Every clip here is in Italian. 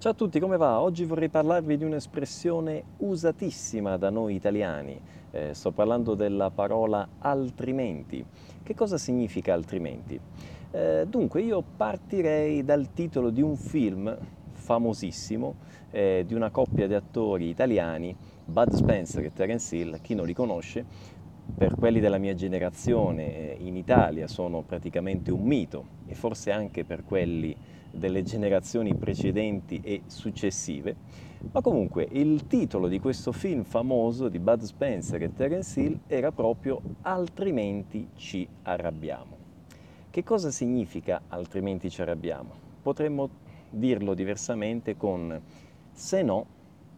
Ciao a tutti, come va? Oggi vorrei parlarvi di un'espressione usatissima da noi italiani. Eh, sto parlando della parola altrimenti. Che cosa significa altrimenti? Eh, dunque, io partirei dal titolo di un film famosissimo eh, di una coppia di attori italiani, Bud Spencer e Terence Hill, chi non li conosce, per quelli della mia generazione eh, in Italia sono praticamente un mito e forse anche per quelli delle generazioni precedenti e successive, ma comunque il titolo di questo film famoso di Bud Spencer e Terence Hill era proprio Altrimenti ci arrabbiamo. Che cosa significa altrimenti ci arrabbiamo? Potremmo dirlo diversamente con se no,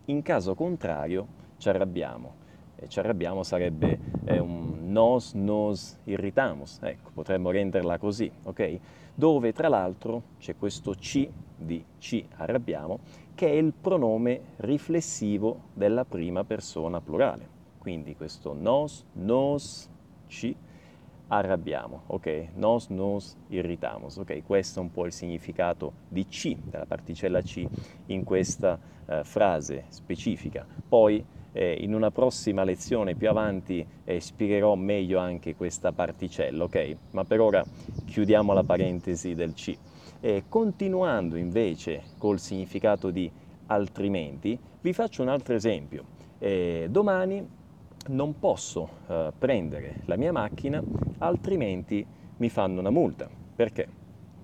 in caso contrario ci arrabbiamo. E ci arrabbiamo sarebbe eh, un nos nos irritamus, ecco, potremmo renderla così, ok? dove tra l'altro c'è questo ci di ci arrabbiamo che è il pronome riflessivo della prima persona plurale. Quindi questo nos, nos, ci arrabbiamo, ok? Nos, nos, irritamus, ok? Questo è un po' il significato di ci, della particella ci, in questa eh, frase specifica. Poi eh, in una prossima lezione più avanti eh, spiegherò meglio anche questa particella, ok? Ma per ora chiudiamo la parentesi del C. E continuando invece col significato di altrimenti, vi faccio un altro esempio. Eh, domani non posso eh, prendere la mia macchina, altrimenti mi fanno una multa. Perché?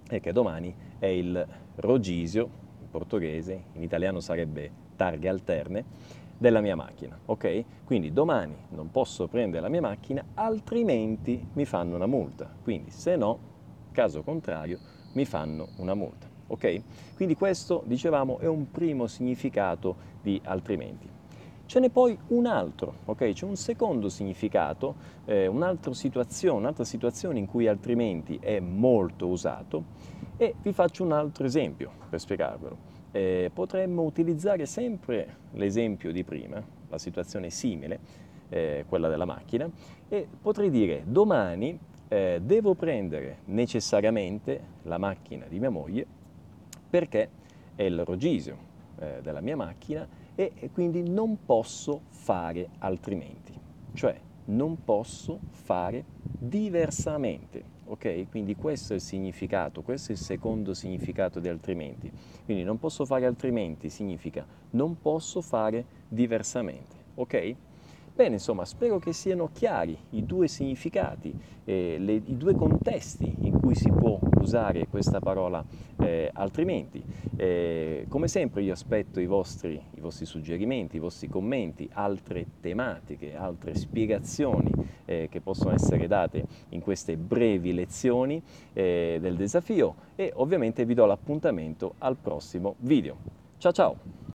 Perché domani è il rogisio, in portoghese, in italiano sarebbe targhe alterne, della mia macchina, ok? Quindi domani non posso prendere la mia macchina, altrimenti mi fanno una multa. Quindi se no, caso contrario, mi fanno una multa, ok? Quindi questo, dicevamo, è un primo significato di altrimenti. Ce n'è poi un altro, ok? C'è un secondo significato, eh, un'altra situazione, un'altra situazione in cui altrimenti è molto usato e vi faccio un altro esempio per spiegarvelo eh, potremmo utilizzare sempre l'esempio di prima, la situazione simile, eh, quella della macchina, e potrei dire domani eh, devo prendere necessariamente la macchina di mia moglie perché è il rogisio eh, della mia macchina e, e quindi non posso fare altrimenti, cioè non posso fare diversamente. Ok? Quindi questo è il significato, questo è il secondo significato di altrimenti. Quindi non posso fare altrimenti significa non posso fare diversamente. Ok? Bene, insomma, spero che siano chiari i due significati, eh, le, i due contesti in cui si può usare questa parola eh, altrimenti. Eh, come sempre io aspetto i vostri, i vostri, suggerimenti, i vostri commenti, altre tematiche, altre spiegazioni eh, che possono essere date in queste brevi lezioni eh, del desafio e ovviamente vi do l'appuntamento al prossimo video. Ciao ciao!